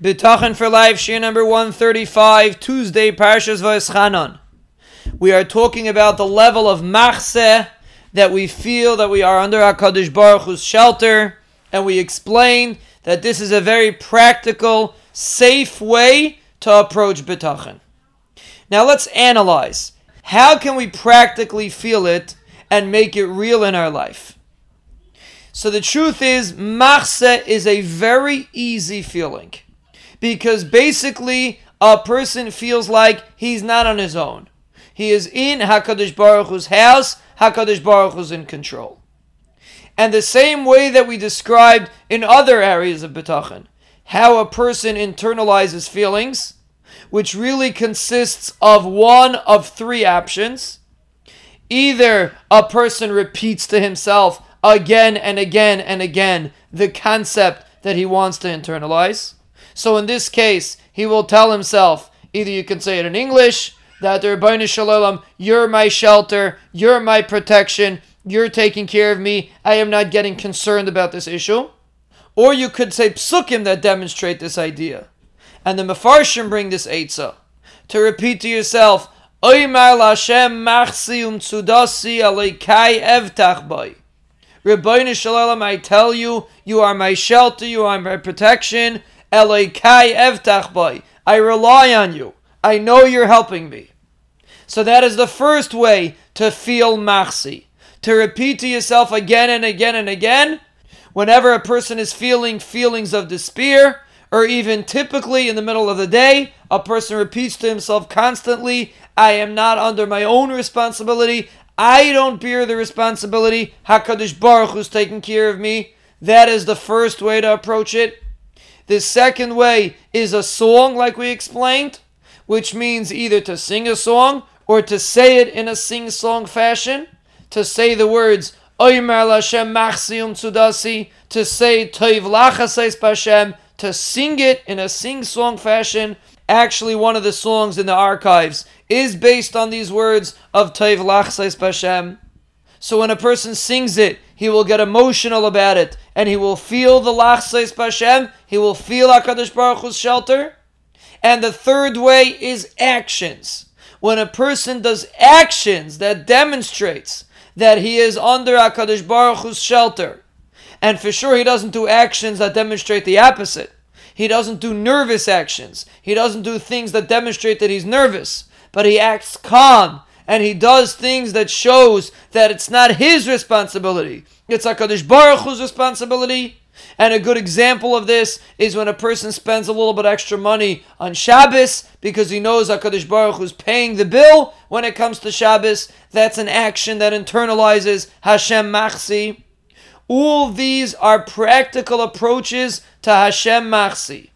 Bitachon for Life, Shiur number 135, Tuesday, Parshas Vayeschanan. We are talking about the level of machse that we feel that we are under HaKadosh Baruch Hu's shelter, and we explain that this is a very practical, safe way to approach Bitachon. Now let's analyze. How can we practically feel it and make it real in our life? So the truth is, machse is a very easy feeling because basically a person feels like he's not on his own. He is in Hakadosh Baruch Hu's house. Hakadosh Baruch Hu's in control. And the same way that we described in other areas of bitachon, how a person internalizes feelings, which really consists of one of three options. Either a person repeats to himself again and again and again the concept that he wants to internalize. So in this case, he will tell himself, either you can say it in English, that the Ribbono Shel Olam, you're my shelter, you're my protection, you're taking care of me, I am not getting concerned about this issue. Or you could say psukim that demonstrate this idea. And the Mefarshim bring this Eitzah. To repeat to yourself, Oymar evtach. Ribbono Shel Olam, I tell you, you are my shelter, you are my protection, Elokai evtach boy. I rely on you. I know you're helping me. So that is the first way to feel machsi. To repeat to yourself again and again and again, whenever a person is feeling feelings of despair, or even typically in the middle of the day, a person repeats to himself constantly, I am not under my own responsibility. I don't bear the responsibility. HaKadosh Baruch Hu's taking care of me. That is the first way to approach it. The second way is a song, like we explained, which means either to sing a song or to say it in a sing song fashion, to say the words, Oymar Lashem Tsudasi, to say to sing it in a sing song fashion. Actually, one of the songs in the archives is based on these words of Toiv Lachasais Pashem. So when a person sings it, he will get emotional about it, and he will feel the lachseis Hashem. He will feel Hakadosh Baruch Hu's shelter. And the third way is actions. When a person does actions that demonstrates that he is under Hakadosh Baruch Hu's shelter, and for sure he doesn't do actions that demonstrate the opposite. He doesn't do nervous actions. He doesn't do things that demonstrate that he's nervous, but he acts calm and he does things that shows that it's not his responsibility. It's HaKadosh Baruch Hu's responsibility. And a good example of this is when a person spends a little bit extra money on Shabbos because he knows HaKadosh Baruch Hu's paying the bill when it comes to Shabbos. That's an action that internalizes Hashem Machsi. All these are practical approaches to Hashem Machsi.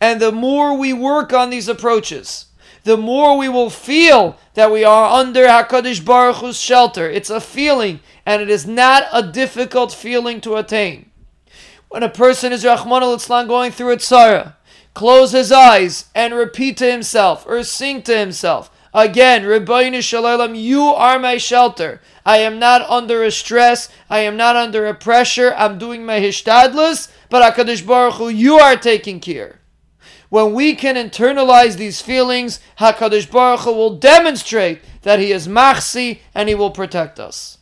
And the more we work on these approaches, the more we will feel that we are under Hakadosh Baruch Hu's shelter. It's a feeling, and it is not a difficult feeling to attain. When a person is Rahman al going through a tzara, close his eyes and repeat to himself or sing to himself. Again, Ribbono Shel Olam, you are my shelter. I am not under a stress. I am not under a pressure. I'm doing my hishtadlus, but Hakadosh Baruch Hu, you are taking care. When we can internalize these feelings, HaKadosh Baruch Hu will demonstrate that He is Machsi and He will protect us.